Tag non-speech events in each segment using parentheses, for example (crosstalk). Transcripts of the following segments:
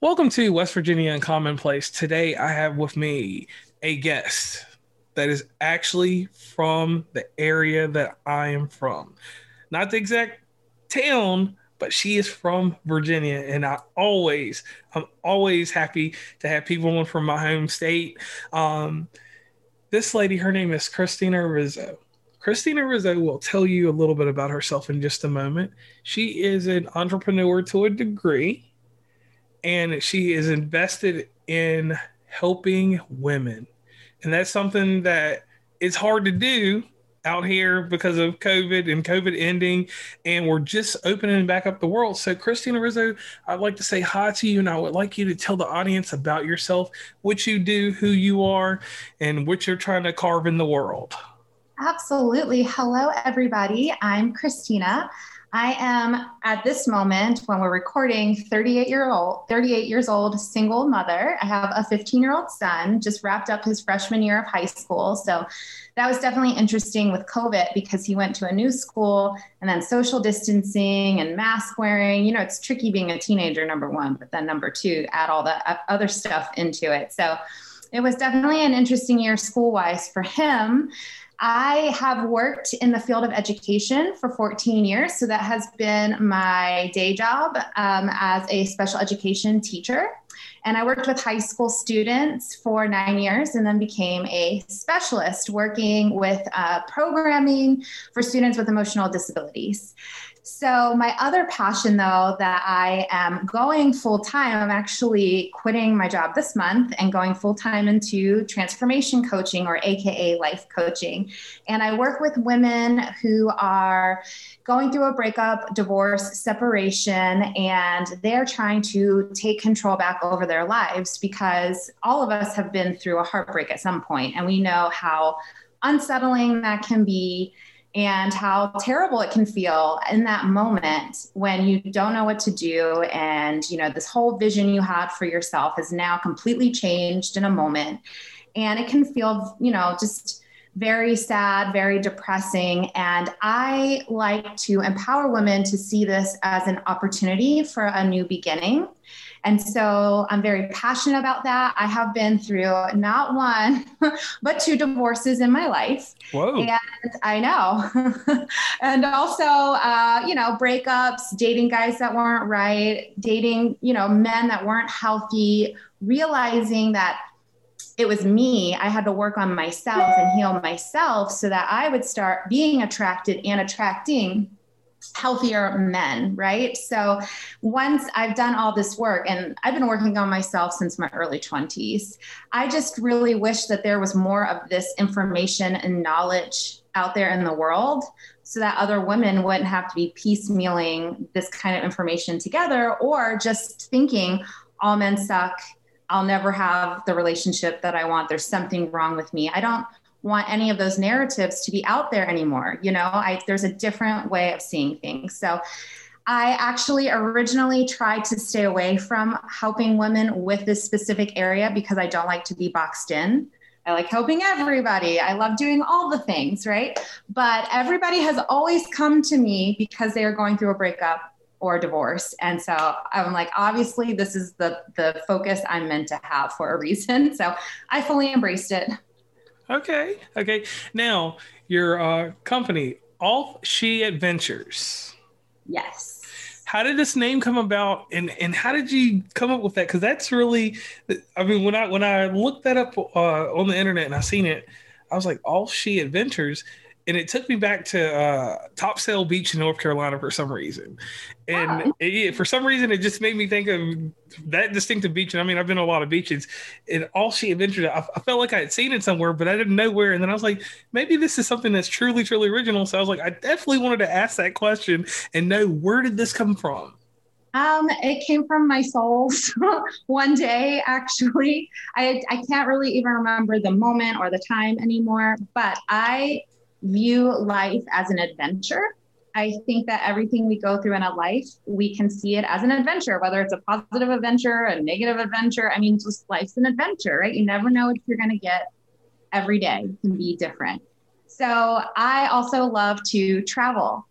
Welcome to West Virginia Uncommonplace. Today I have with me a guest that is actually from the area that I am from. Not the exact town, but she is from Virginia. And I always, I'm always happy to have people from my home state. Um, this lady, her name is Kristina Rizzo. Kristina Rizzo will tell you a little bit about herself in just a moment. She is an entrepreneur to a degree and she is invested in helping women. And that's something that it's hard to do out here because of COVID and COVID ending, and we're just opening back up the world. So, Kristina Rizzo, I'd like to say hi to you, and I would like you to tell the audience about yourself, what you do, who you are, and what you're trying to carve in the world. Absolutely. Hello, everybody. I'm Kristina. I am at this moment when we're recording 38 year old 38 years old single mother. I have a 15 year old son just wrapped up his freshman year of high school. So that was definitely interesting with COVID because he went to a new school and then social distancing and mask wearing. You know, it's tricky being a teenager number 1, but then number 2 add all the other stuff into it. So it was definitely an interesting year school wise for him. I have worked in the field of education for 14 years. So that has been my day job um, as a special education teacher. And I worked with high school students for nine years and then became a specialist working with uh, programming for students with emotional disabilities. So, my other passion, though, that I am going full time, I'm actually quitting my job this month and going full time into transformation coaching or AKA life coaching. And I work with women who are going through a breakup, divorce, separation, and they're trying to take control back over their lives because all of us have been through a heartbreak at some point, and we know how unsettling that can be and how terrible it can feel in that moment when you don't know what to do. And you know this whole vision you had for yourself has now completely changed in a moment. And it can feel you know just very sad, very depressing. And I like to empower women to see this as an opportunity for a new beginning and so I'm very passionate about that. I have been through not one, (laughs) but two divorces in my life. Whoa. And I know. (laughs) and also, uh, you know, breakups, dating guys that weren't right, dating, you know, men that weren't healthy, realizing that it was me. I had to work on myself and heal myself so that I would start being attracted and attracting healthier men, right? So once I've done all this work and I've been working on myself since my early 20s, I just really wish that there was more of this information and knowledge out there in the world so that other women wouldn't have to be piecemealing this kind of information together or just thinking all men suck. I'll never have the relationship that I want. There's something wrong with me. I don't want any of those narratives to be out there anymore. You know, I, there's a different way of seeing things. So I actually originally tried to stay away from helping women with this specific area because I don't like to be boxed in. I like helping everybody. I love doing all the things, right? But everybody has always come to me because they are going through a breakup or divorce. And so I'm like, obviously, this is the the focus I'm meant to have for a reason. (laughs) So I fully embraced it. Okay. Okay. Now, your uh, company, All She Adventures. Yes. How did this name come about, and and how did you come up with that? Because that's really, I mean, when I when I looked that up uh, on the internet and I seen it, I was like, All She Adventures, and it took me back to uh, Topsail Beach in North Carolina for some reason, and oh. it, for some reason it just made me think of that distinctive beach. And I mean, I've been to a lot of beaches, and all she adventured, I, I, felt like I had seen it somewhere, but I didn't know where. And then I was like, maybe this is something that's truly, truly original. So I was like, I definitely wanted to ask that question and know where did this come from. Um, it came from my souls (laughs) one day, actually. I, I can't really even remember the moment or the time anymore, but I view life as an adventure. I think that everything we go through in a life, we can see it as an adventure, whether it's a positive adventure, a negative adventure. I mean, just life's an adventure, right? You never know what you're going to get every day it can be different. So I also love to travel,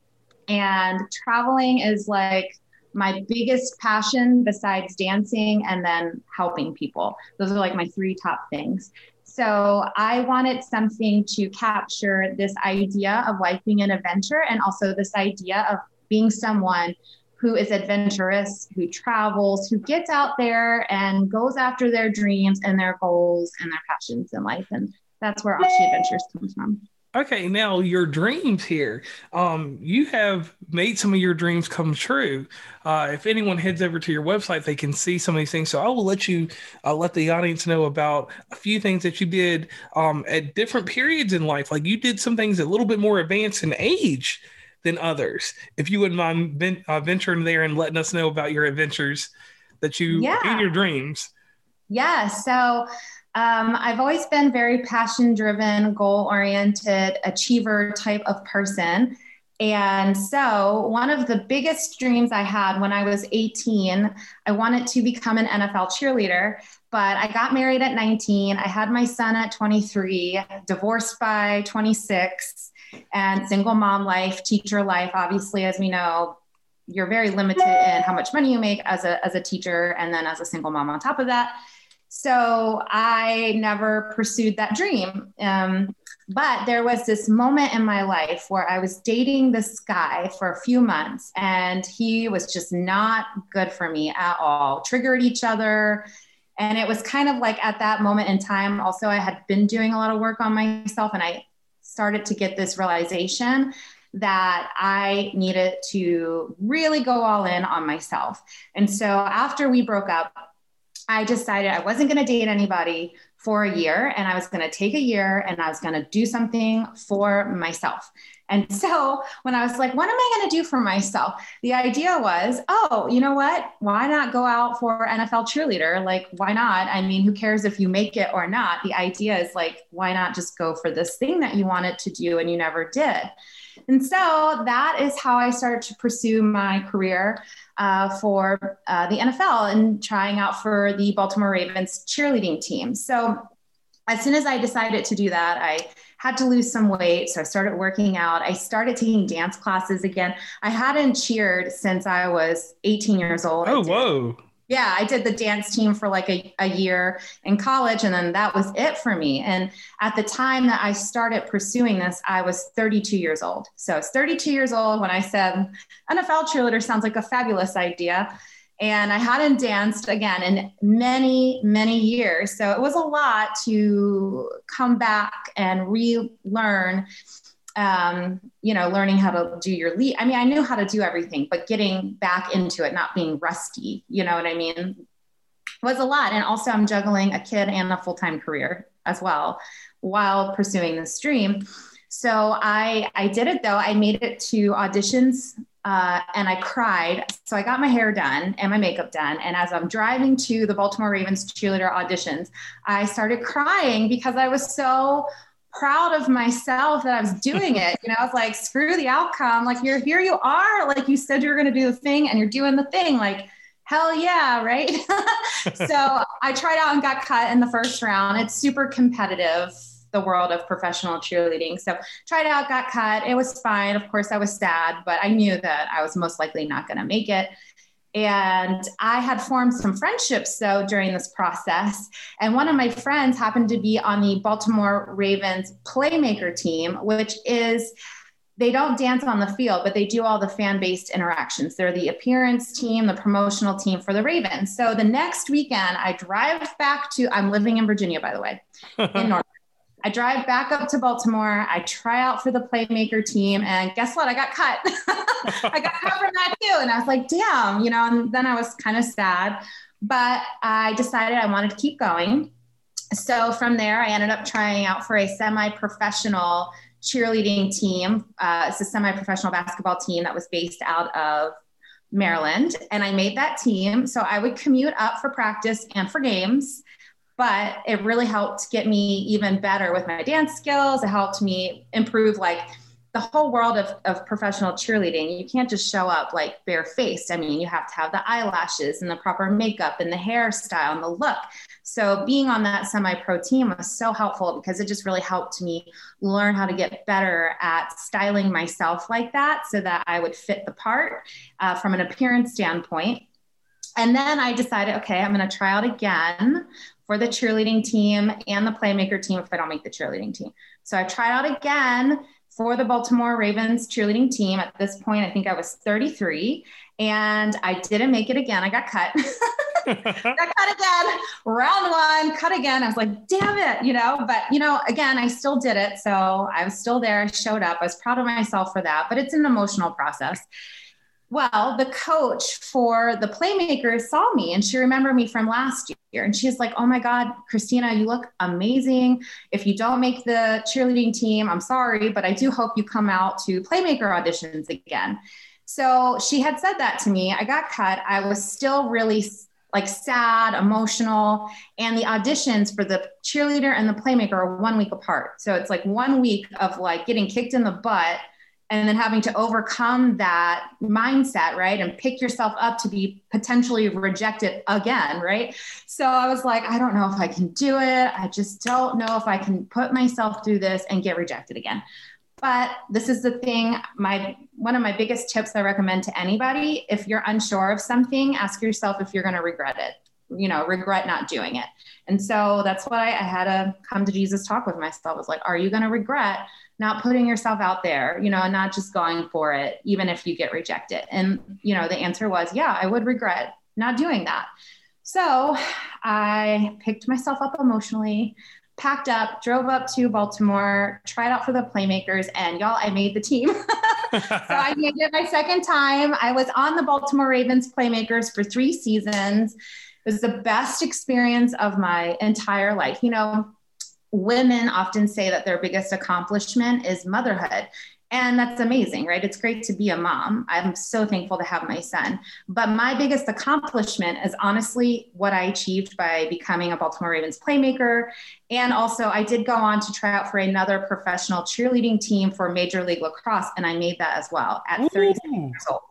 and traveling is like my biggest passion besides dancing and then helping people. Those are like my three top things. So I wanted something to capture this idea of life being an adventure and also this idea of being someone who is adventurous, who travels, who gets out there and goes after their dreams and their goals and their passions in life. And that's where Off She Adventures comes from. Okay, now your dreams here. Um, you have made some of your dreams come true. Uh, if anyone heads over to your website, they can see some of these things. So I will let you uh, let the audience know about a few things that you did um, at different periods in life. Like you did some things a little bit more advanced in age than others. If you wouldn't mind ven- uh, venturing there and letting us know about your adventures that you yeah. in your dreams. Yeah. So um, I've always been very passion driven, goal oriented, achiever type of person. And so, one of the biggest dreams I had when I was 18, I wanted to become an NFL cheerleader, but I got married at 19. I had my son at 23, divorced by 26, and single mom life, teacher life. Obviously, as we know, you're very limited in how much money you make as a, as a teacher and then as a single mom on top of that. So I never pursued that dream. Um, but there was this moment in my life where I was dating this guy for a few months and he was just not good for me at all, triggered each other. And it was kind of like at that moment in time, also, I had been doing a lot of work on myself and I started to get this realization that I needed to really go all in on myself. And so after we broke up, I decided I wasn't going to date anybody for a year and I was going to take a year and I was going to do something for myself. And (laughs) so when I was like, what am I going to do for myself? The idea was, oh, you know what? Why not go out for NFL cheerleader? Like, why not? I mean, who cares if you make it or not? The idea is like, why not just go for this thing that you wanted to do and you never did? And so that is how I started to pursue my career uh, for uh, the NFL and trying out for the Baltimore Ravens cheerleading team. So as soon as I decided to do that, I had to lose some weight. So I started working out. I started taking dance classes again. I hadn't cheered since I was 18 years old. Oh, whoa yeah, I did the dance team for like a, a year in college, and then that was it for me. And at the time that I started pursuing this, I was 32 years old. So I was 32 years old when I said, NFL cheerleader sounds like a fabulous idea. And I hadn't danced again in many, many years. So it was a lot to come back and relearn um, you know, learning how to do your lead. I mean, I knew how to do everything, but getting back into it, not being rusty, you know what I mean, was a lot. And also, I'm juggling a kid and a full time career as well while pursuing this dream. So I I did it though. I made it to auditions uh, and I cried. So I got my hair done and my makeup done. And as I'm driving to the Baltimore Ravens cheerleader auditions, I started crying because I was so proud of myself that I was doing it. You know, I was like, screw the outcome. Like, you're here, you are. Like, you said you were going to do the thing and you're doing the thing. Like, hell yeah, right? (laughs) so I tried out and got cut in the first round. It's super competitive, the world of professional cheerleading. So tried out, got cut. It was fine. Of course, I was sad, but I knew that I was most likely not going to make it. And I had formed some friendships though during this process. And one of my friends happened to be on the Baltimore Ravens playmaker team, which is they don't dance on the field, but they do all the fan based interactions. They're the appearance team, the promotional team for the Ravens. So the next weekend, I drive back to, I'm living in Virginia, by the way, in (laughs) North I drive back up to Baltimore. I try out for the playmaker team, and guess what? I got cut. (laughs) I got cut from that too. And I was like, damn, you know, and then I was kind of sad, but I decided I wanted to keep going. So from there, I ended up trying out for a semi professional cheerleading team. Uh, it's a semi professional basketball team that was based out of Maryland. And I made that team. So I would commute up for practice and for games but it really helped get me even better with my dance skills. It helped me improve like the whole world of, of professional cheerleading, you can't just show up like barefaced. I mean, you have to have the eyelashes and the proper makeup and the hairstyle and the look. So being on that semi-pro team was so helpful because it just really helped me learn how to get better at styling myself like that so that I would fit the part uh, from an appearance standpoint. And then I decided, okay, I'm going to try out again for the cheerleading team and the playmaker team if I don't make the cheerleading team. So I tried out again for the Baltimore Ravens cheerleading team. At this point, I think I was 33 and I didn't make it again. I got cut. (laughs) got cut again. Round one, cut again. I was like, damn it, you know, but you know, again, I still did it. So I was still there. I showed up. I was proud of myself for that, but it's an emotional process. Well, the coach for the playmakers saw me and she remembered me from last year. And she's like, Oh my God, Kristina, you look amazing. If you don't make the cheerleading team, I'm sorry, but I do hope you come out to playmaker auditions again. So she had said that to me. I got cut. I was still really like sad, emotional. And the auditions for the cheerleader and the playmaker are one week apart. So it's like one week of like getting kicked in the butt and then having to overcome that mindset, right? And pick yourself up to be potentially rejected again, right? So I was like, I don't know if I can do it. I just don't know if I can put myself through this and get rejected again. But this is the thing, my one of my biggest tips I recommend to anybody, if you're unsure of something, ask yourself if you're going to regret it. You know, regret not doing it. And so that's why I had to come to Jesus talk with myself. I was like, are you going to regret not putting yourself out there, you know, and not just going for it, even if you get rejected. And, you know, the answer was, yeah, I would regret not doing that. So I picked myself up emotionally, packed up, drove up to Baltimore, tried out for the Playmakers, and y'all, I made the team. (laughs) so I (laughs) made it my second time. I was on the Baltimore Ravens Playmakers for three seasons. It was the best experience of my entire life. You know, women often say that their biggest accomplishment is motherhood. And that's amazing, right? It's great to be a mom. I'm so thankful to have my son. But my biggest accomplishment is honestly what I achieved by becoming a Baltimore Ravens playmaker. And also, I did go on to try out for another professional cheerleading team for Major League Lacrosse, and I made that as well at 36 years old.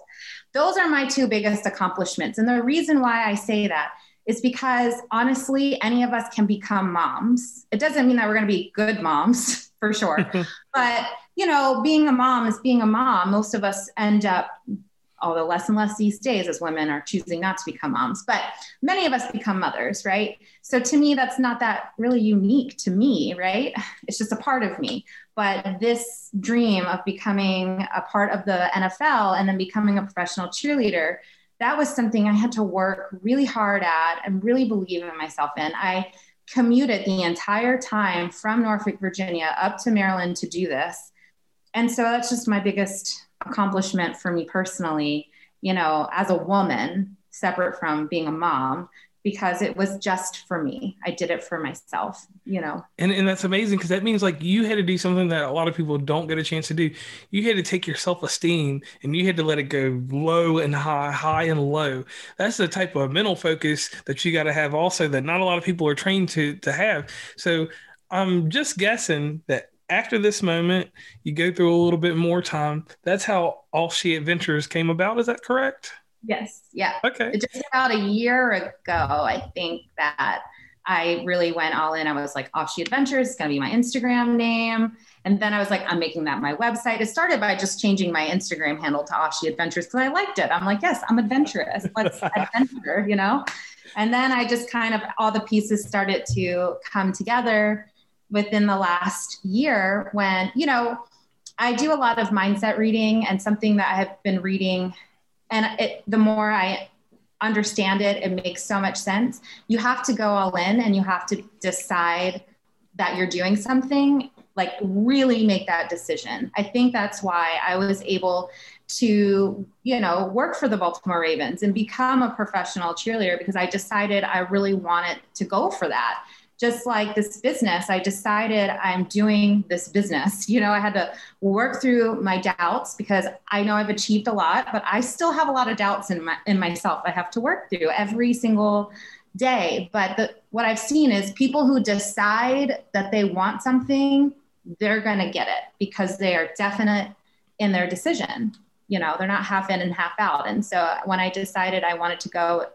Those are my two biggest accomplishments. And the reason why I say that is because honestly, any of us can become moms. It doesn't mean that we're going to be good moms (laughs) for sure. (laughs) but, you know, being a mom is being a mom. Most of us end up, although less and less these days as women are choosing not to become moms, but many of us become mothers, right? So to me, that's not that really unique to me, right? It's just a part of me. But this dream of becoming a part of the NFL and then becoming a professional cheerleader that was something I had to work really hard at and really believe in myself in. I commuted the entire time from Norfolk, Virginia up to Maryland to do this. And so that's just my biggest accomplishment for me personally, you know, as a woman, separate from being a mom, because it was just for me. I did it for myself, you know. And and that's amazing because that means like you had to do something that a lot of people don't get a chance to do. You had to take your self-esteem and you had to let it go low and high, high and low. That's the type of mental focus that you got to have also that not a lot of people are trained to to have. So I'm just guessing that after this moment, you go through a little bit more time. That's how all She Adventures came about. Is that correct? Yes. Yeah. Okay. Just about a year ago, I think that I really went all in. I was like, Off She Adventures is going to be my Instagram name. And then I was like, I'm making that my website. It started by just changing my Instagram handle to Off She Adventures because I liked it. I'm like, yes, I'm adventurous. Let's (laughs) adventure, you know? And then I just kind of, all the pieces started to come together within the last year when, you know, I do a lot of mindset reading and something that I have been reading and it, the more I understand it, it makes so much sense. You have to go all in and you have to decide that you're doing something, like really make that decision. I think that's why I was able to, you know, work for the Baltimore Ravens and become a professional cheerleader because I decided I really wanted to go for that just like this business, I decided I'm doing this business. You know, I had to work through my doubts because I know I've achieved a lot, but I still have a lot of doubts in my in myself. I have to work through every single day. But the, what I've seen is people who decide that they want something, they're going to get it because they are definite in their decision. You know, they're not half in and half out. And so when I decided I wanted to go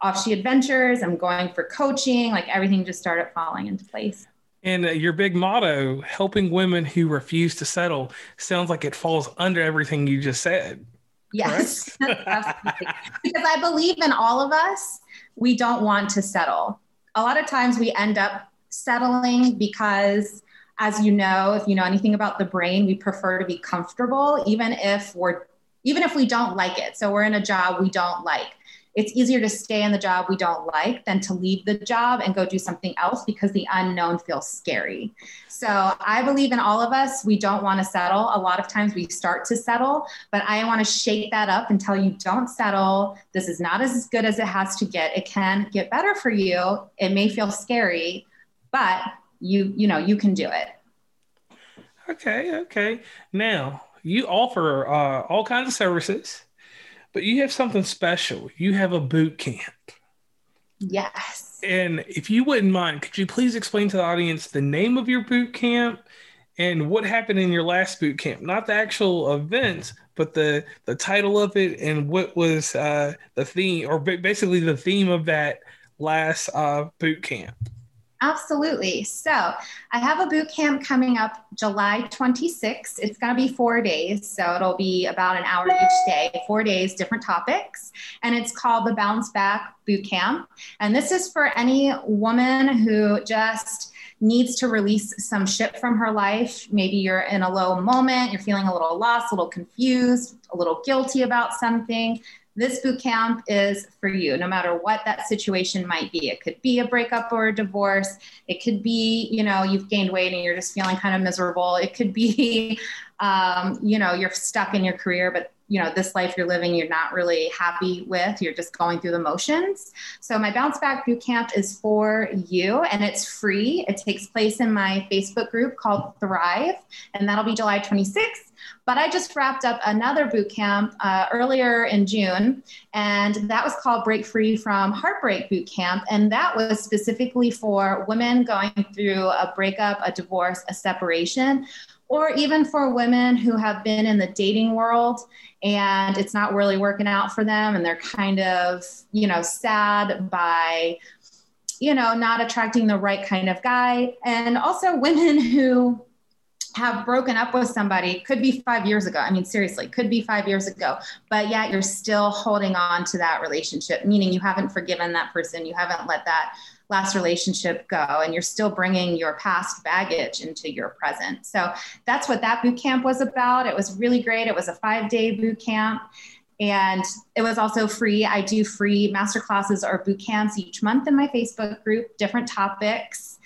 off she adventures, I'm going for coaching, like everything just started falling into place. And uh, your big motto, helping women who refuse to settle, sounds like it falls under everything you just said. Yes, (laughs) (laughs) because I believe in all of us, we don't want to settle. A lot of times we end up settling because as you know, if you know anything about the brain, we prefer to be comfortable, even if we're even if we don't like it. So we're in a job we don't like. It's easier to stay in the job we don't like than to leave the job and go do something else because the unknown feels scary. So I believe in all of us. We don't want to settle. A lot of times we start to settle, but I want to shake that up and tell you don't settle. This is not as good as it has to get. It can get better for you. It may feel scary, but you you know you can do it okay okay now you offer uh, all kinds of services but you have something special. You have a boot camp. Yes. And if you wouldn't mind could you please explain to the audience the name of your boot camp and what happened in your last boot camp? Not the actual events but the the title of it and what was uh, the theme or basically the theme of that last uh, boot camp Absolutely. So I have a boot camp coming up July 26th. It's going to be four days. So it'll be about an hour each day, four days, different topics. And it's called the Bounce Back Boot Camp. And this is for any woman who just needs to release some shit from her life. Maybe you're in a low moment, you're feeling a little lost, a little confused, a little guilty about something this boot camp is for you, no matter what that situation might be. It could be a breakup or a divorce. It could be, you know, you've gained weight and you're just feeling kind of miserable. It could be, (laughs) um, you know, you're stuck in your career, but you know this life you're living you're not really happy with you're just going through the motions. So my bounce back boot camp is for you and it's free. It takes place in my facebook group called thrive and that'll be july 26th but I just wrapped up another boot camp uh, earlier in June, and that was called Break Free from Heartbreak Boot Camp. And that was specifically for women going through a breakup, a divorce, a separation, or even for women who have been in the dating world and it's not really working out for them and they're kind of, you know, sad by you know, not attracting the right kind of guy. And also women (laughs) who have broken up with somebody could be five years ago. I mean, seriously, could be five years ago, but yet you're still holding on to that relationship, meaning you haven't forgiven that person, you haven't let that last relationship go, and you're still bringing your past baggage into your present. So that's what that boot camp was about. It was really great. It was a five day boot camp. And it was also free. I do free master classes or boot camps each month in my Facebook group, different topics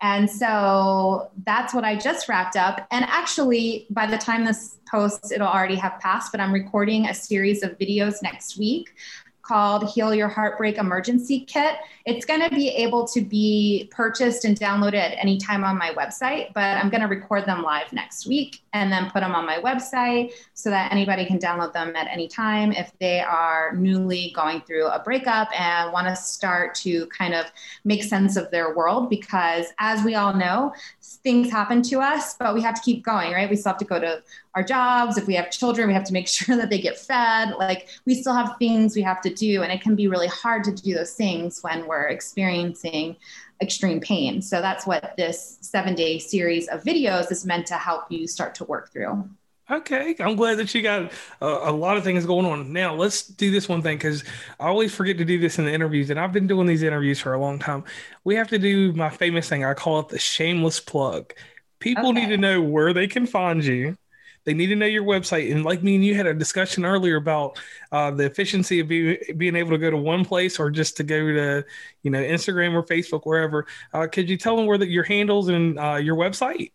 and so that's what I just wrapped up. And actually, by the time this posts, it'll already have passed, but I'm recording a series of videos next week called Heal Your Heartbreak Emergency Kit. It's going to be able to be purchased and downloaded at any time on my website, but I'm going to record them live next week and then put them on my website so that anybody can download them at any time if they are newly going through a breakup and want to start to kind of make sense of their world. Because as we all know, things happen to us, but we have to keep going, right? We still have to go to our jobs. If we have children, we have to make (laughs) sure that they get fed. Like we still have things we have to do. And it can be really hard to do those things when we're experiencing extreme pain. So that's what this seven day series of videos is meant to help you start to work through. Okay, I'm glad that you got a, a, lot of things going on. Now, let's do this one thing because I always forget to do this in the interviews, and I've been doing these interviews for a long time. We have to do my famous thing. I call it the shameless plug. People okay. need to know where they can find you. They need to know your website. And like me and you had a discussion earlier about uh, the efficiency of be, being able to go to one place or just to go to, you know, Instagram or Facebook, wherever. Uh, could you tell them where the, your handles and uh, your website?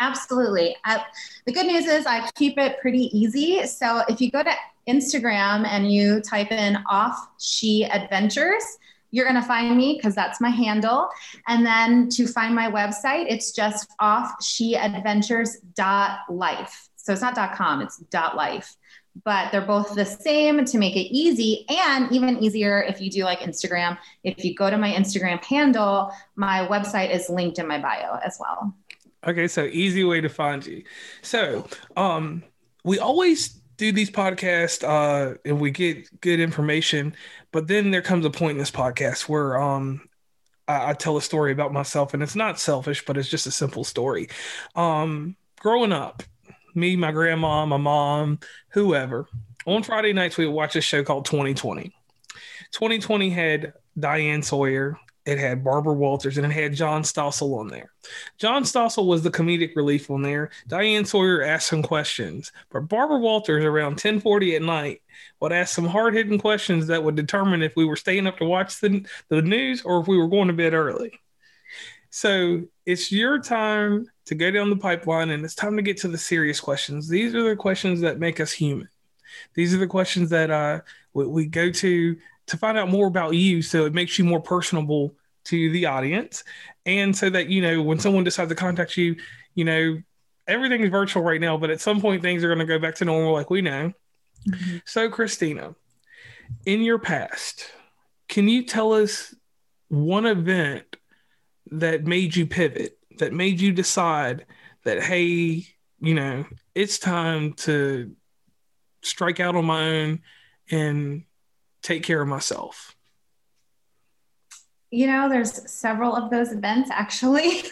Absolutely. Uh, the good news is I keep it pretty easy. So if you go to Instagram and you type in off she adventures, you're going to find me because that's my handle. And then to find my website, it's just offsheadventures.life. So it's not .com, it's .life. But they're both the same to make it easy and even easier if you do like Instagram. If you go to my Instagram handle, my website is linked in my bio as well. Okay, so easy way to find you. So, um, we always do these podcasts uh and we get good information, but then there comes a point in this podcast where um I, I tell a story about myself and it's not selfish, but it's just a simple story. Um, growing up, me, my grandma, my mom, whoever, on Friday nights we would watch a show called 2020. 2020 had Diane Sawyer, it had Barbara Walters, and it had John Stossel on there. John Stossel was the comedic relief on there. Diane Sawyer asked some questions, but Barbara Walters around 1040 at night would ask some hard-hitting questions that would determine if we were staying up to watch the, the news or if we were going to bed early. So it's your time to go down the pipeline and it's time to get to the serious questions. These are the questions that make us human. These are the questions that uh, we, we go to to find out more about you so it makes you more personable to the audience and so that you know when someone decides to contact you you know everything is virtual right now but at some point things are going to go back to normal like we know mm-hmm. so kristina in your past can you tell us one event that made you pivot that made you decide that hey you know it's time to strike out on my own and take care of myself? You know, there's several of those events actually.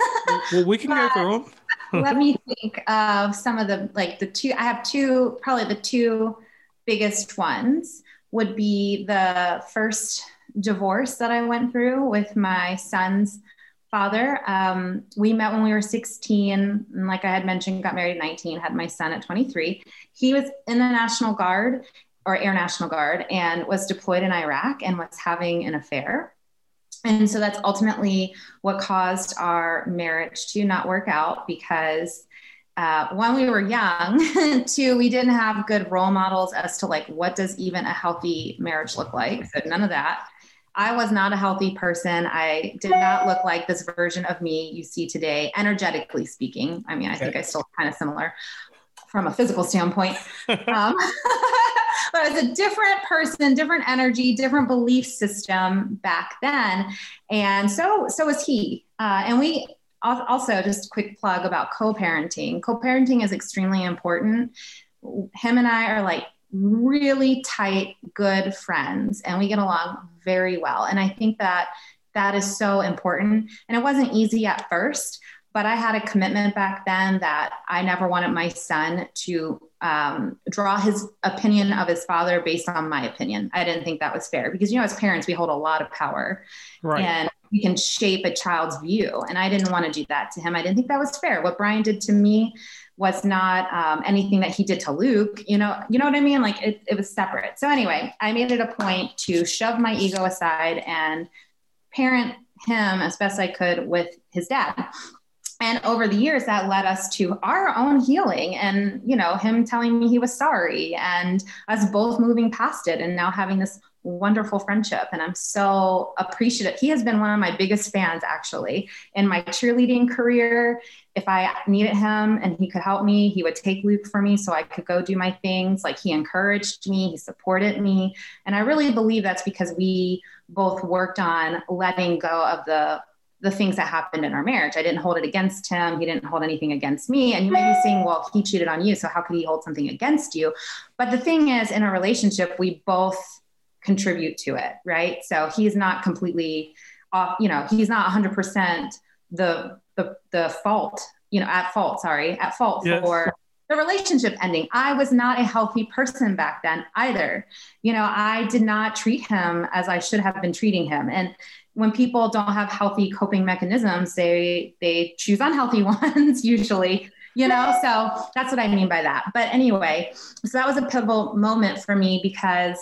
well, we can go (laughs) through them. let me (laughs) think of some of the like the two. I have two, probably the two biggest ones would be the first divorce that I went through with my son's father. Um, we met when we were 16. And like I had mentioned, got married at 19, had my son at 23. He was in the National Guard or Air National Guard and was deployed in Iraq and was having an affair. And so that's ultimately what caused our marriage to not work out because uh, one, we were young, (laughs) two, we didn't have good role models as to like what does even a healthy marriage look like. So none of that. I was not a healthy person. I did not look like this version of me you see today, energetically speaking. I mean, I okay. think I still kind of similar from a physical standpoint. (laughs) um, (laughs) but it's a different person, different energy, different belief system back then. And so, so was he. Uh, and we also just quick plug about co-parenting. Co-parenting is extremely important. Him and I are like really tight, good friends, and we get along very well. And I think that that is so important. And it wasn't easy at first, but I had a commitment back then that I never wanted my son to um, draw his opinion of his father based on my opinion. I didn't think that was fair because, you know, as parents, we hold a lot of power right. and we can shape a child's view. And I didn't want to do that to him. I didn't think that was fair. What Brian did to me was not um, anything that he did to Luke. You know, you know what I mean? Like it, it was separate. So anyway, I made it a point to shove my ego aside and parent him as best I could with his dad and over the years that led us to our own healing and you know him telling me he was sorry and us both moving past it and now having this wonderful friendship and i'm so appreciative he has been one of my biggest fans actually in my cheerleading career if i needed him and he could help me he would take luke for me so i could go do my things like he encouraged me he supported me and i really believe that's because we both worked on letting go of the the things that happened in our marriage. I didn't hold it against him. He didn't hold anything against me. And you may be saying, well, he cheated on you. So how could he hold something against you? But the thing is, in a relationship, we both contribute to it, right? So he's not completely off, you know, he's not 100% the, the, the fault, you know, at fault, sorry, at fault yes. for the relationship ending. I was not a healthy person back then either. You know, I did not treat him as I should have been treating him. And when people don't have healthy coping mechanisms, they they choose unhealthy (laughs) ones usually, you know. So that's what I mean by that. But anyway, so that was a pivotal moment for me because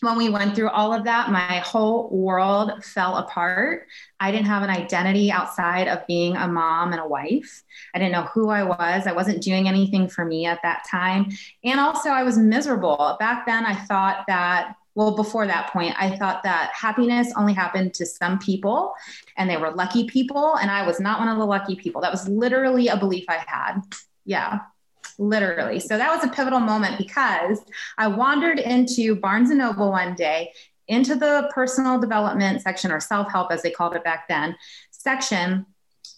when we went through all of that, my whole world fell apart. I didn't have an identity outside of being a mom and a wife. I didn't know who I was. I wasn't doing anything for me at that time. And also, I was miserable. Back then, I thought that well, before that point, I thought that happiness only happened to some people and they were lucky people. And I was not one of the lucky people. That was literally a belief I had. Yeah, literally. So that was a pivotal moment because I wandered into Barnes and Noble one day into the personal development section or self help, as they called it back then, section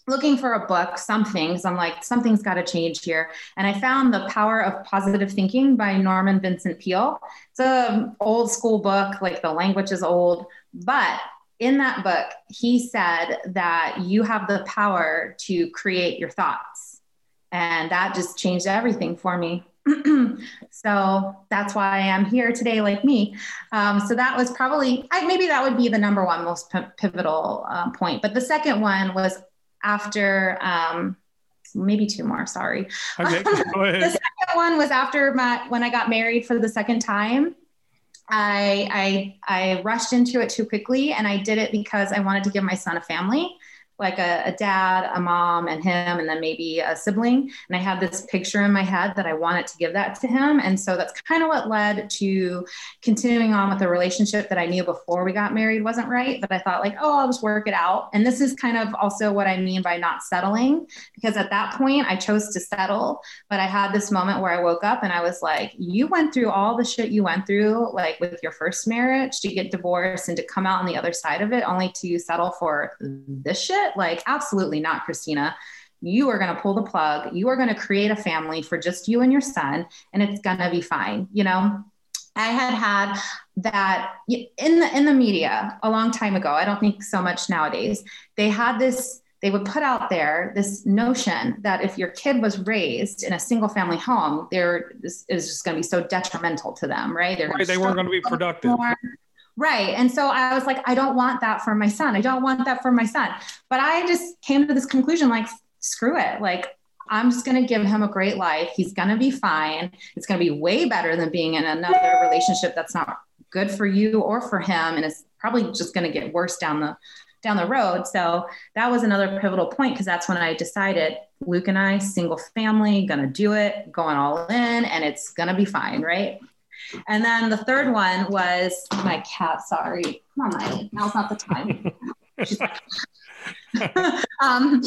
looking for a book, something. I'm like, something's got to change here. And I found The Power of Positive Thinking by Norman Vincent Peale. It's an old school book, like the language is old, but in that book, he said that you have the power to create your thoughts. And that just changed everything for me. (clears throat) so that's why I'm here today, like me. Um, so that was probably, I, maybe that would be the number one most p- pivotal uh, point. But the second one was after, um, maybe two more, sorry. Okay, (laughs) the second one was after my, when I got married for the second time. I, I I rushed into it too quickly, and I did it because I wanted to give my son a family like a, a, dad, a mom, and him, and then maybe a sibling. And I had this picture in my head that I wanted to give that to him. And so that's kind of what led to continuing on with a relationship that I knew before we got married wasn't right. But I thought, like, oh, I'll just work it out. And this is kind of also what I mean by not settling, because at that point I chose to settle. But I had this moment where I woke up and I was like, you went through all the shit you went through, like with your first marriage to get divorced and to come out on the other side of it, only to settle for this shit it? Like, absolutely not, Kristina. You are going to pull the plug. You are going to create a family for just you and your son, and it's going to be fine. You know, I had had that in the in the media a long time ago. I don't think so much nowadays. They had this they would put out there this notion that if your kid was raised in a single family home, there is just going to be so detrimental to them, right? They're right they weren't going to be productive. More. Right. And so I was like, I don't want that for my son. I don't want that for my son. But I just came to this conclusion like, screw it. Like, I'm just going to give him a great life. He's going to be fine. It's going to be way better than being in another relationship that's not good for you or for him. And it's probably just going to get worse down the down the road. So that was another pivotal point because that's when I decided Luke and I, single family, gonna do it, going all in, and it's gonna be fine, right? And then the third one was my cat. Sorry, come on, Miley. Now's not the time. (laughs) um,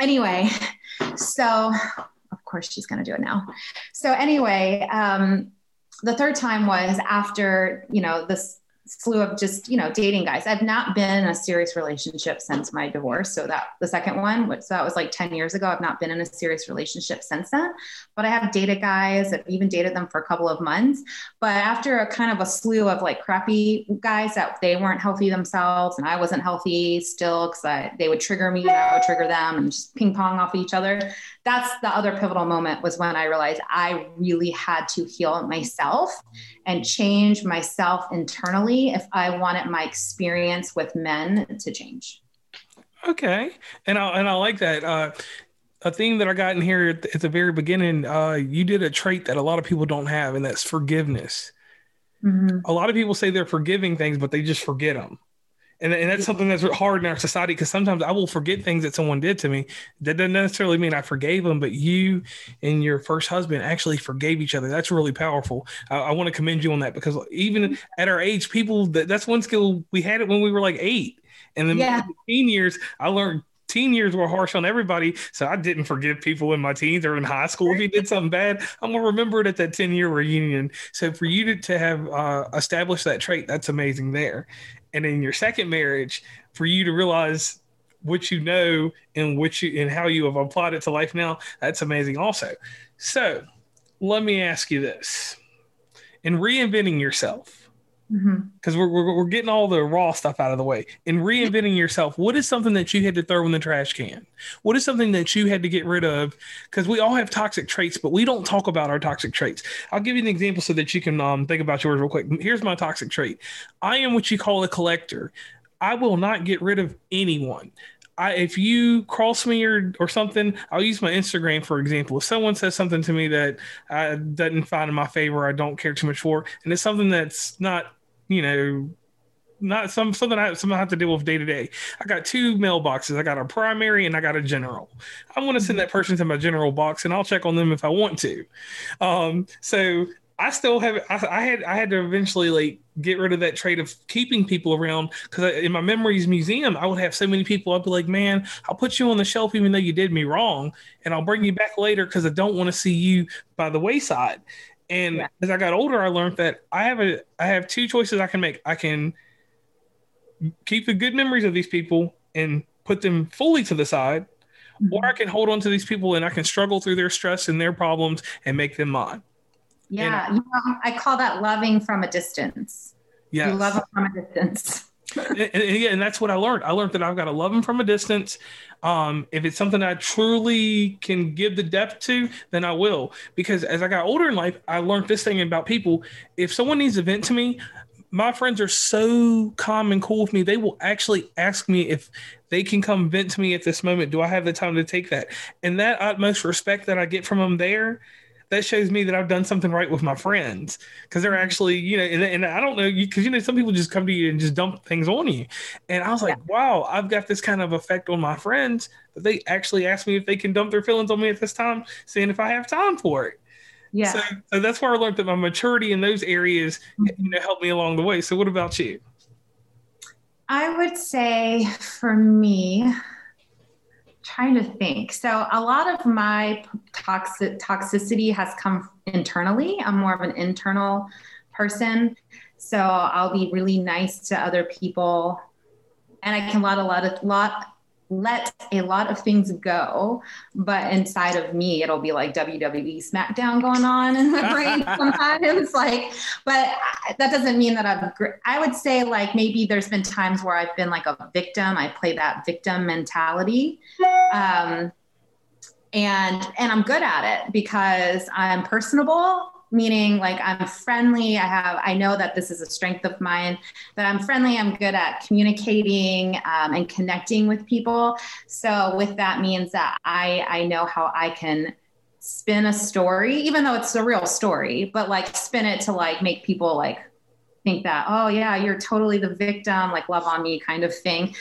anyway, so of course she's going to do it now. So anyway, um, the third time was after you know this slew of just you know dating guys. I've not been in a serious relationship since my divorce. So that the second one so that was like 10 years ago. I've not been in a serious relationship since then but i have dated guys. I've even dated them for a couple of months. But after a kind of a slew of like crappy guys that they weren't healthy themselves and i wasn't healthy still because they would trigger me and i would trigger them and just ping pong off each other that's the other pivotal moment was when i realized i really had to heal myself and change myself internally if I wanted my experience with men to change. Okay, and I and I like that. Uh, a thing that I got in here at the, at the very beginning, uh, you did a trait that a lot of people don't have, and that's forgiveness. Mm-hmm. A lot of people say they're forgiving things, but they just forget them. And, and that's something that's hard in our society because sometimes I will forget things that someone did to me. That doesn't necessarily mean I forgave them, but you and your first husband actually forgave each other. That's really powerful. I, I want to commend you on that because even at our age, people that, that's one skill we had it when we were like eight. And then yeah. teen years, I learned teen years were harsh on everybody. So I didn't forgive people in my teens or in high school. If you did something bad, I'm going to remember it at that 10 year reunion. So for you to, to have uh, established that trait, that's amazing there and in your second marriage for you to realize what you know and what you and how you have applied it to life now that's amazing also. So let me ask you this. In reinventing yourself because mm-hmm. we're, we're, we're getting all the raw stuff out of the way. And reinventing yourself what is something that you had to throw in the trash can? What is something that you had to get rid of? Because we all have toxic traits but we don't talk about our toxic traits. I'll give you an example so that you can um, think about yours real quick. Here's my toxic trait. I am what you call a collector. I will not get rid of anyone. I, if you cross me or, or something, I'll use my Instagram for example. If someone says something to me that I doesn't find in my favor, I don't care too much for, and it's something that's not you know, not some something I something I have to deal with day to day. I got two mailboxes. I got a primary and I got a general. I'm going to send that person to my general box and I'll check on them if I want to. Um, so I still have I, I, had I had to eventually like get rid of that trait of keeping people around because in my memories museum I would have so many people I'd be like man I'll put you on the shelf even though you did me wrong and I'll bring you back later because I don't want to see you by the wayside and yeah. as I got older, I learned that I have a I have two choices I can make. I can keep the good memories of these people and put them fully to the side, mm-hmm. or I can hold on to these people and I can struggle through their stress and their problems and make them mine. Yeah, you know, I call that loving from a distance. Yeah, you love them from a distance. (laughs) and, and, yeah, and that's what I learned. I learned that I've got to love them from a distance. Um, if it's something I truly can give the depth to, then I will. Because as I got older in life, I learned this thing about people. If someone needs to vent to me, my friends are so calm and cool with me. They will actually ask me if they can come vent to me at this moment. Do I have the time to take that? And that utmost respect that I get from them there that shows me that I've done something right with my friends because they're mm-hmm. actually, you know, and, and I don't know, because you know, some people just come to you and just dump things on you. And I was like, yeah. wow, I've got this kind of effect on my friends that they actually ask me if they can dump their feelings on me at this time, seeing if I have time for it. Yeah. So, so that's where I learned that my maturity in those areas, mm-hmm. you know, helped me along the way. So what about you? I would say for me, trying to think. So a lot of my toxic toxicity has come internally. I'm more of an internal person. So I'll be really nice to other people and I can let a lot of lot let a lot of things go, but inside of me, it'll be like WWE SmackDown going on in my brain (laughs) sometimes. like, but that doesn't mean that I've. I would say like maybe there's been times where I've been like a victim. I play that victim mentality. Um, and and I'm good at it because I'm personable meaning like I'm friendly. I have, I know that this is a strength of mine, that I'm friendly. I'm good at communicating um, and connecting with people. So with that means that I, I know how I can spin a story, even though it's a real story, but like spin it to like make people like think that, oh yeah, you're totally the victim, like love on me kind of thing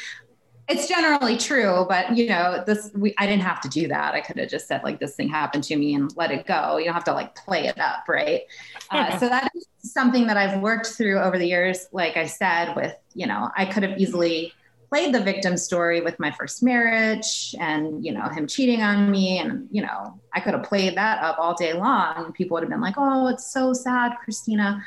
it's generally true, but you know, this we I didn't have to do that. I could have just said like this thing happened to me and let it go. You don't have to like play it up, right? Uh, so that is something that I've worked through over the years. Like I said, with you know, I could have easily played the victim story with my first marriage and you know him cheating on me and you know i could have played that up all day long and people would have been like oh it's so sad kristina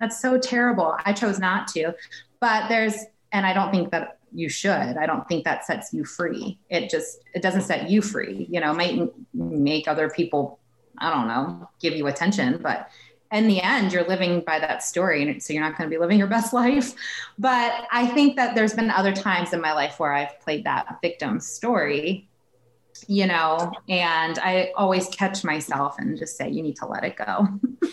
that's so terrible i chose not to but there's and i don't think that you should. I don't think that sets you free. It just it doesn't set you free. You know, might make other people I don't know, give you attention, but in the end you're living by that story and so you're not going to be living your (laughs) best life. But I think that there's been other times in my life where I've played that victim story you know, and I always catch myself and just say, you need to let it go.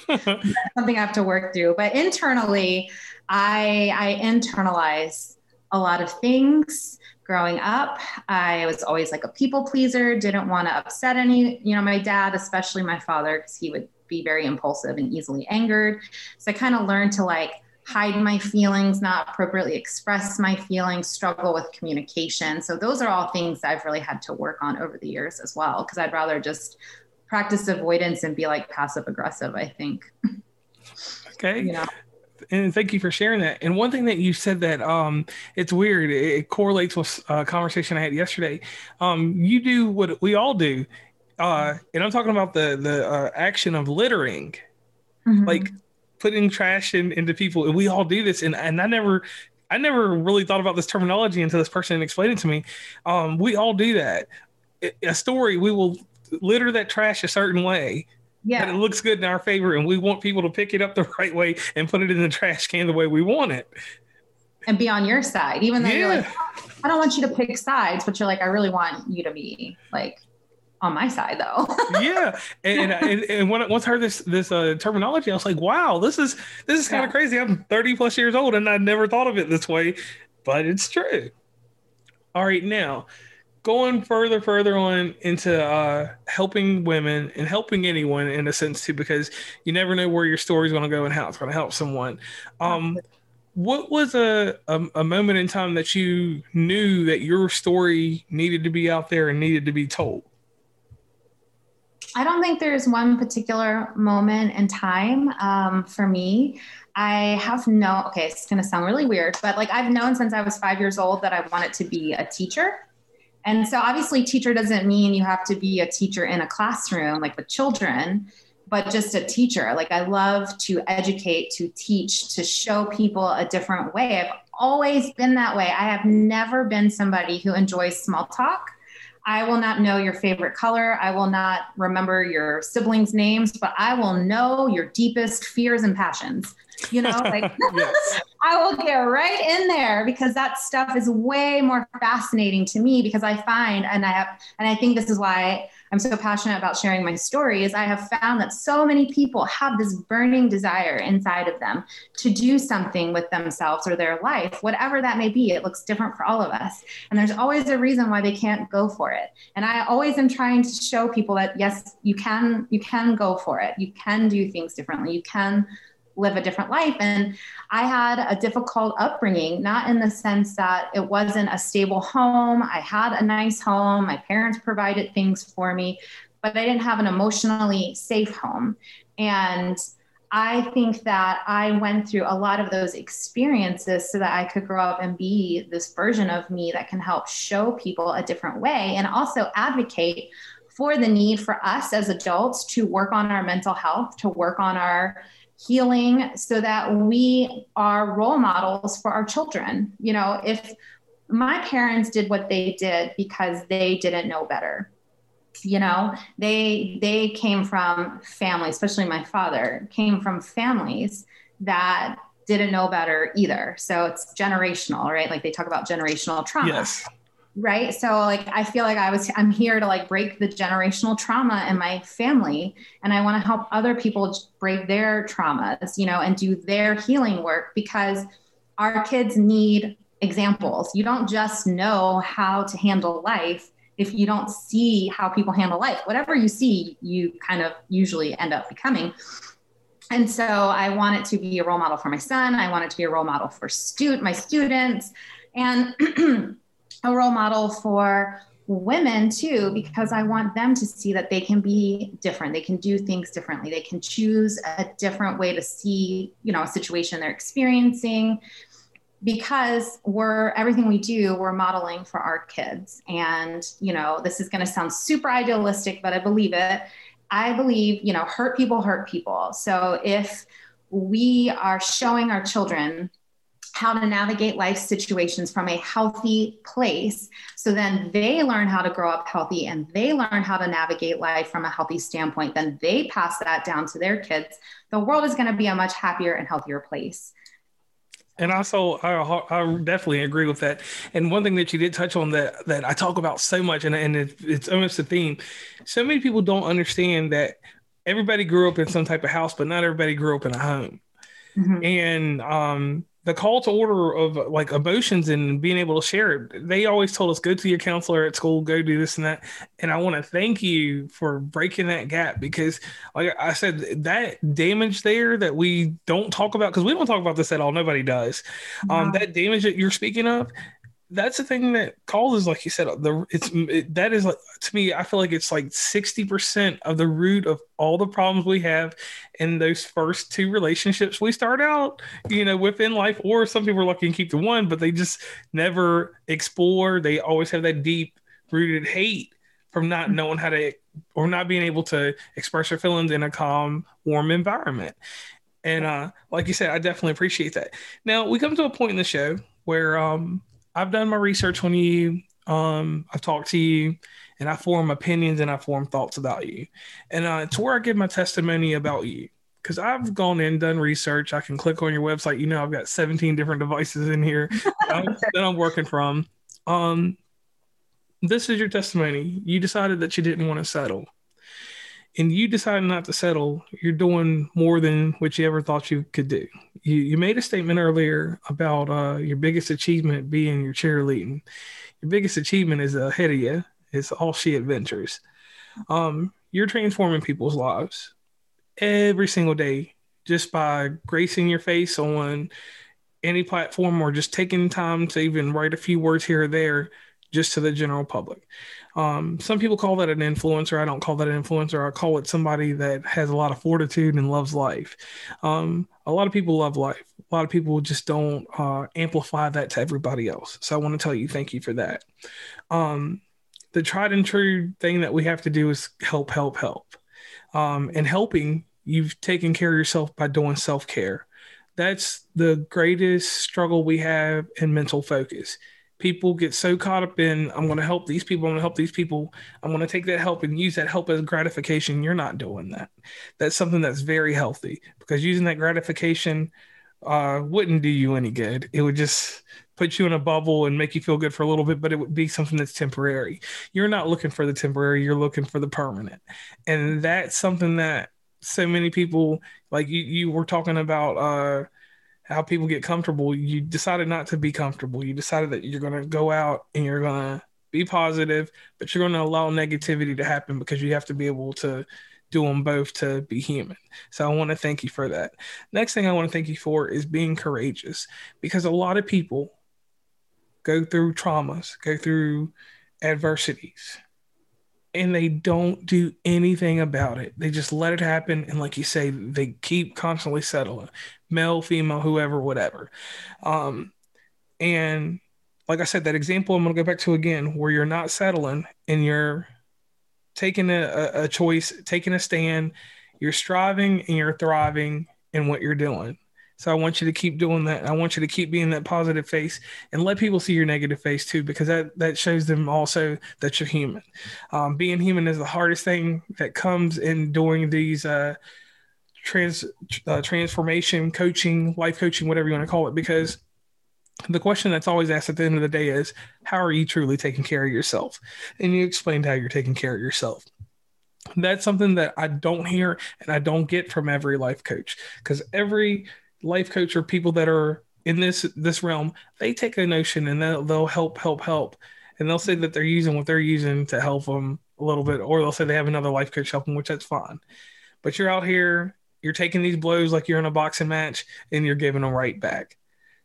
(laughs) something I have to work through. But internally, I I internalize a lot of things growing up. I was always like a people pleaser, didn't want to upset any, you know, my dad, especially my father, because he would be very impulsive and easily angered. So I kind of learned to like hide my feelings, not appropriately express my feelings, struggle with communication. So those are all things I've really had to work on over the years as well, because I'd rather just practice avoidance and be like passive aggressive, I think. (laughs) Okay. You know? And thank you for sharing that. And one thing that you said that um, it's weird. It, it, correlates with a conversation I had yesterday. Um, you do what we all do, uh, and I'm talking about the the uh, action of littering, mm-hmm. like putting trash in, into people. And we all do this, and and I never. I never really thought about this terminology until this person explained it to me. Um, we all do that. A story, we will litter that trash a certain way yeah. It looks good in our favor, and we want people to pick it up the (laughs) right way and put it in the trash can the way we want it. And be on your side, even though yeah. you're like, I don't want you to pick sides, but you're like, I really want you to be like on my side though. (laughs) yeah, and, and and when I once heard this this uh, terminology, I was like, wow, this is this is kind of yeah. crazy. I'm 30 plus years old, and I never thought of it this way, but it's true. All right, now going further further on into uh, helping women and helping anyone in a sense too because you never know where your story is going to go and how it's going to help someone um, what was a, a, a moment in time that you knew that your story needed to be out there and needed to be told I don't think there's one particular moment in time um, for me. I have no, okay, it's going to sound really weird, but like I've known since I was five years old that I wanted to be a teacher. And so obviously teacher doesn't mean you have to be a teacher in a classroom like with children, but just a teacher. Like I love to educate, to teach, to show people a different way. I've always been that way. I have never been somebody who enjoys small talk. I will not know your favorite color. I will not remember your siblings' names, but I will know your deepest fears and passions. You know, like (laughs) (laughs) I will get right in there because that stuff is way more fascinating to me because I find and I have and I think this is why I'm so passionate about sharing my stories. I have found that so many people have this burning desire inside of them to do something with themselves or their life, whatever that may be. It looks different for all of us. And there's always a reason why they can't go for it. And I always am trying to show people that yes, you can you can go for it. You can do things differently. You can live a different life. And I had a difficult upbringing, not in the sense that it wasn't a stable home. I had a nice home, my parents provided things for me, but I didn't have an emotionally safe home. And I think that I went through a lot of those experiences so that I could grow up and be this version of me that can help show people a different way and also advocate for the need for us as adults to work on our mental health, to work on our healing so that we are role models for our children. You know, if my parents did what they did because they didn't know better you know they they came from families especially my father came from families that didn't know better either. So it's generational right? Like they talk about generational trauma. Yes right? So like i feel like i was i'm here to like break the generational trauma in my family and i want to help other people break their traumas you know and do their healing work because our kids need examples. You don't just know how to handle life if you don't see how people handle life. Whatever you see you kind of usually end up becoming. And so i want it to be a role model for my son. I want it to be a role model for student my students. And (clears throat) a role model for women too because i want them to see that they can be different. They can do things differently. They can choose a different way to see you know a situation they're experiencing. Because we're everything we do we're modeling for our kids. And you know this is going to sound super idealistic but i believe it. I believe you know hurt people hurt people. So if we are showing our children how to navigate life situations from a healthy place. So then they learn how to grow up healthy and they learn how to navigate life from a healthy standpoint. Then they pass that down to their kids. The world is going to be a much happier and healthier place. And also, I, I, definitely agree with that. And one thing that you did touch on that that I talk about so much, and, and it, it's almost a theme. So many people don't understand that everybody grew up in some type of house, but not everybody grew up in a home. Mm-hmm. And um, the call to order of like emotions and being able to share it. They always told us go to your counselor at school, go do this and that. And I want to thank you for breaking that gap because, like I said, that damage there that we don't talk about because we don't talk about this at all. Nobody does. Um, that damage that you're speaking of, that's the thing that causes, like you said, the it's it, that is like to me. I feel like it's like sixty percent of the root of all the problems we have in those first two relationships we start out, you know, within life. Or some people are lucky and keep the one, but they just never explore. They always have that deep rooted hate from not mm-hmm. knowing how to or not being able to express their feelings in a calm, warm environment. And uh, like you said, I definitely appreciate that. Now we come to a point in the show where um, I've done my research on you. Um, I've talked to you, and I form opinions and I form thoughts about you. And uh, it's where I give my testimony about you because I've gone in, done research. I can click on your website. You know, I've got 17 different devices in here that I'm (laughs) working from. Um, this is your testimony. You decided that you didn't want to settle and you decided not to settle, you're doing more than what you ever thought you could do. You, you made a statement earlier about uh, your biggest achievement being your cheerleading. Your biggest achievement is ahead of you. It's Off She Adventures. Um, you're transforming people's lives every single day just by gracing your face on any platform or just taking time to even write a few words here or there just to the general public. Um, some people call that an influencer. I don't call that an influencer. I call it somebody that has a lot of fortitude and loves life. Um, a lot of people love life. A lot of people just don't uh, amplify that to everybody else. So I want to tell you, thank you for that. Um, the tried and true thing that we have to do is help, help, help. Um, and helping, you've taken care of yourself by doing self care. That's the greatest struggle we have in mental focus people get so caught up in i'm going to help these people i'm going to help these people i'm going to take that help and use that help as gratification you're not doing that. That's something that's very healthy because using that gratification uh, wouldn't do you any good. It would just put you in a bubble and make you feel good for a little bit but it would be something that's temporary. You're not looking for the temporary you're looking for the permanent. And that's something that so many people like you you were talking about uh how people get comfortable. You decided not to be comfortable. You decided that you're going to go out and you're going to be positive, but you're going to allow negativity to happen because you have to be able to do them both to be human. So I want to thank you for that. Next thing I want to thank you for is being courageous because a lot of people go through traumas, go through adversities, and they don't do anything about it. They just let it happen. And like you say, they keep constantly settling male, female, whoever, whatever. Um, and like I said, that example I'm going to go back to again, where you're not settling and you're taking a, a choice, taking a stand, you're striving and you're thriving in what you're doing. So I want you to keep doing that. I want you to keep being that positive face and let people see your negative face too, because that that shows them also that you're human. Um, being human is the hardest thing that comes in doing these uh, trans uh, transformation coaching, life coaching, whatever you want to call it, because the question that's always asked at the end of the day is, how are you truly taking care of yourself? And you explained how you're taking care of yourself that's something that I don't hear and I don't get from every life coach because every life coach or people that are in this this realm, they take a notion and they'll, they'll help, help, help, and they'll say that they're using what they're using to help them a little bit, or they'll say they have another life coach helping, which that's fine. But you're out here, you're taking these blows like you're in a boxing match, and you're giving them right back.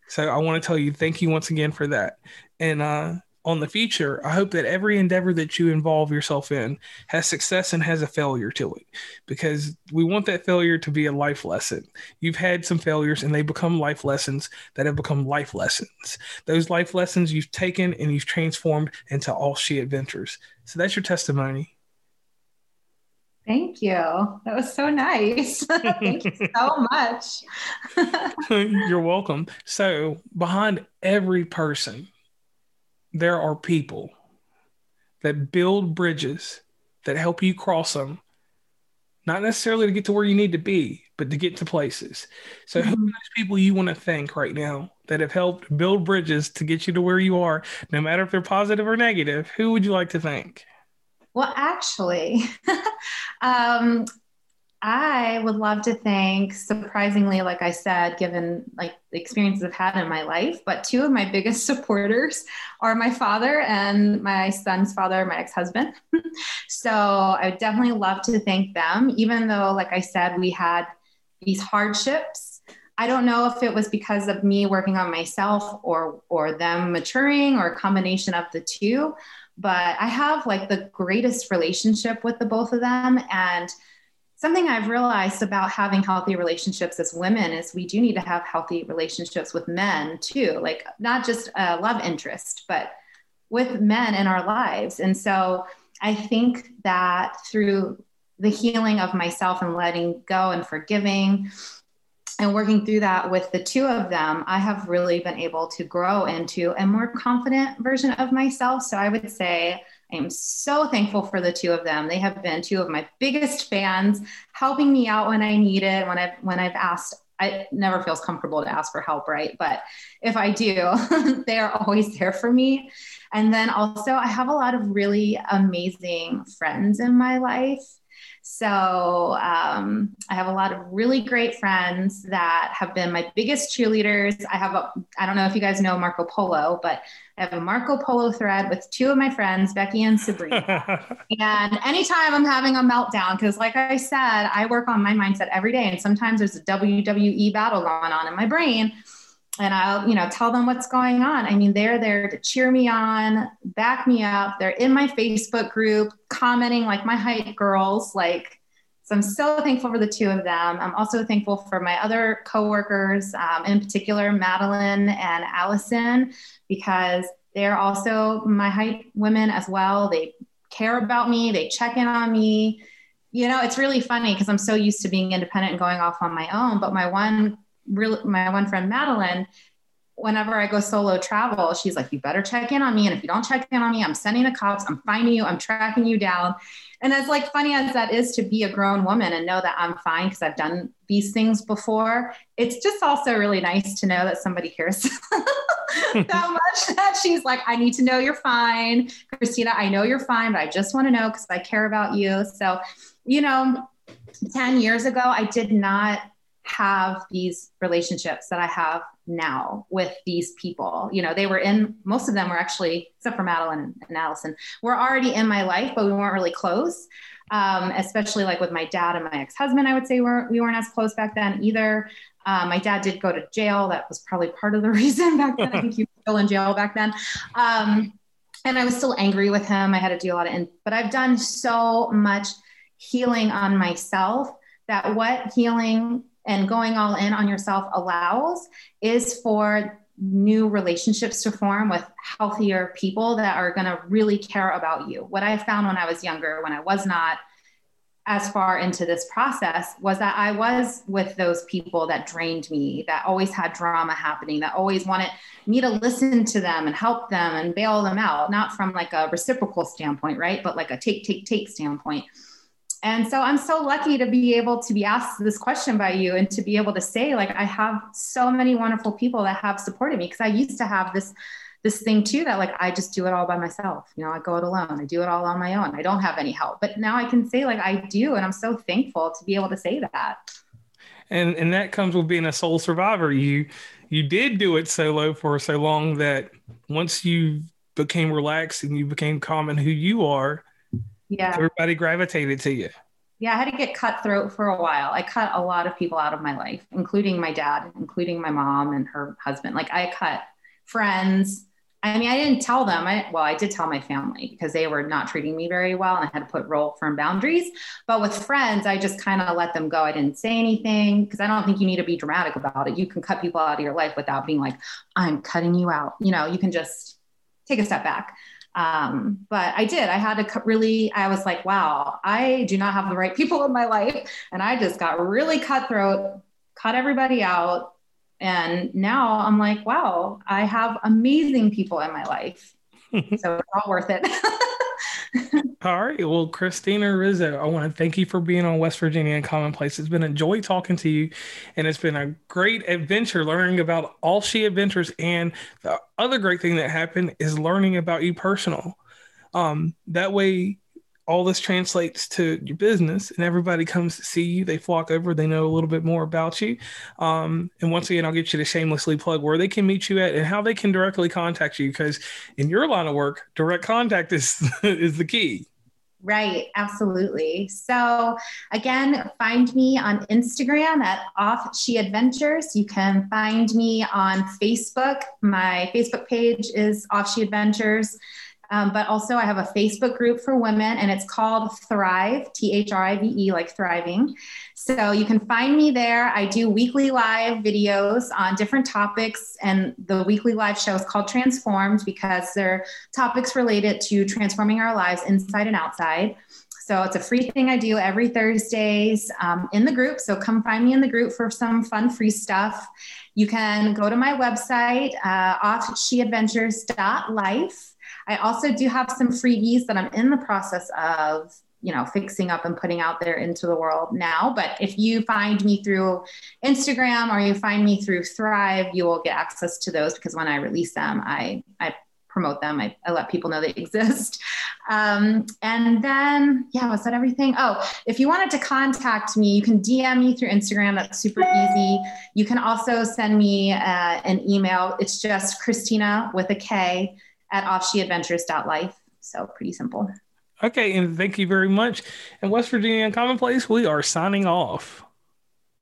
So I want to tell you, thank you once again for that. And uh, on the future, I hope that every endeavor that you involve yourself in has success and has a failure to it because we want that failure to be a life lesson. You've had some failures and they become life lessons that have become life lessons. Those life lessons you've taken and you've transformed into Off She Adventures. So that's your testimony. Thank you. That was so nice. (laughs) Thank you so much. (laughs) (laughs) You're welcome. So, behind every person there are people that build bridges that help you cross them, not necessarily to get to where you need to be, but to get to places. So, mm-hmm. who are those people you want to thank right now that have helped build bridges to get you to where you are, no matter if they're positive or negative? Who would you like to thank? Well, actually, (laughs) um, I would love to thank, surprisingly, like I said, given like the experiences I've had in my life, but two of my biggest (laughs) supporters are my father and my son's father, my ex-husband. (laughs) so I would definitely love to thank them, even though, like I said, we had these hardships. I don't know if it was because of me working on myself or or them maturing or a combination of the two, but I have like the greatest relationship with the both of them and something I've realized about having healthy relationships as women is we do need to have healthy relationships with men too, like not just a love interest, but with men in our lives. And so I think that through the healing of myself and letting go and forgiving and working through that with the two of them, I have really been able to grow into a more confident version of myself. So I would say I am so thankful for the two of them. They have been two of my biggest fans, helping me out when I need it, when I've when I've asked. I never feels comfortable to ask for help, right? But if I do, (laughs) they are always there for me. And then also, I have a lot of really amazing friends in my life so um, I have a lot of really great friends that have been my biggest cheerleaders. I have a, I don't know if you guys know Marco Polo, but I have a Marco Polo thread with two of my friends, Becky and Sabrina. (laughs) and anytime I'm having a meltdown, because like I said, I work on my mindset every day, and sometimes there's a WWE battle going on in my brain and I'll, you know, tell them what's going on. I mean, they're there to cheer me on, back me up. They're in my Facebook group, commenting like my height girls. Like, so I'm so thankful for the two of them. I'm also thankful for my other coworkers, um, in particular Madeline and Allison, because they're also my height women as well. They care about me. They check in on me. You know, it's really funny because I'm so used to being independent and going off on my own. But my one really my one friend Madeline, whenever I go solo travel, she's like, you better check in on me. And if you don't check in on me, I'm sending the cops, I'm finding you, I'm tracking you down. And as like funny as that is to be a grown woman and know that I'm fine because I've done these things before, it's just also really nice to know that somebody cares (laughs) that (laughs) much that she's like, I need to know you're fine. Kristina, I know you're fine, but I just want to know because I care about you. So, you know, 10 years ago, I did not have these relationships that I have now with these people. You know, they were in, most of them were actually, except for Madeline and Allison, were already in my life, but we weren't really close. Um, especially like with my dad and my ex-husband, I would say we're, we weren't as close back then either. Um, my dad did go to jail. That was probably part of the (laughs) reason back then. I think he was still in jail back then. Um, and I was still angry with him. I had to do a lot of, in- but I've done so much healing on myself that what healing and going all in on yourself allows is for new relationships to form with healthier people that are going to really care about you. What I found when I was younger, when I was not as far into this process, was that I was with those people that drained me, that always had drama happening, that always wanted me to listen to them and help them and bail them out, not from like a reciprocal standpoint, right? But like a take, take, take standpoint. And so I'm so lucky to be able to be asked this question by you and to be able to say, like, I have so many wonderful people that have supported me because I used to have this this thing too that like I just do it all by myself. You know, I go it alone. I do it all on my own. I don't have any help. But now I can say like I do, and I'm so thankful to be able to say that. And and that comes with being a sole survivor. You you did do it solo for so long that once you became relaxed and you became calm in who you are, yeah. Everybody gravitated to you. Yeah i had to get cutthroat for a while. I cut a lot of people out of my life including my dad including my mom and her husband. Like i cut friends. I mean i didn't tell them. I well i did tell my family because they were not treating me very well and i had to put real firm boundaries. But with friends i just kind of let them go. I didn't say anything because i don't think you need to be dramatic about it. You can cut people out of your life without being like i'm cutting you out. You know you can just take a step back um, but I did. I had to really, I was like, wow, I do not have the right people in my life. And I just got really cutthroat, cut everybody out. And now I'm like, wow, I have amazing people in my life. (laughs) so it's all worth it. (laughs) (laughs) All right. Well, Kristina Rizzo, I want to thank you for being on West Virginia Uncommonplace. It's been a joy talking to you, and it's been a great adventure learning about Off She Adventures. And the other great thing that happened is learning about you personal. Um, that way, all this translates to your business and everybody comes to see you they flock over they know a little bit more about you um, and once again i'll get you to shamelessly plug where they can meet you at and how they can directly contact you because in your line of work direct contact is (laughs) is the key Right, absolutely. So, again, find me on Instagram at Off She Adventures. You can find me on Facebook. My Facebook page is Off She Adventures. Um, but also, I have a Facebook group for women and it's called Thrive, T H R I V E, like thriving. So you can find me there. I do weekly live videos on different topics, and the weekly live show is called Transformed because they're topics related to transforming our lives inside and outside. So it's a free thing I do every Thursdays um, in the group. So come find me in the group for some fun free stuff. You can go to my website, uh, offsheadventures.life I also do have some freebies that I'm in the process of you know fixing up and putting out there into the world now. But if you find me through instagram or you find me through thrive you will get access to those because when i release them i i promote them. I, I let people know they (laughs) exist. Um, and then yeah was that everything? Oh if you wanted to contact me you can dm me through instagram. That's super easy. You can also send me uh, an email. It's just kristina with a k at offsheadventures.life. So pretty simple. Okay, and thank you very much. And West Virginia Uncommonplace, we are signing off.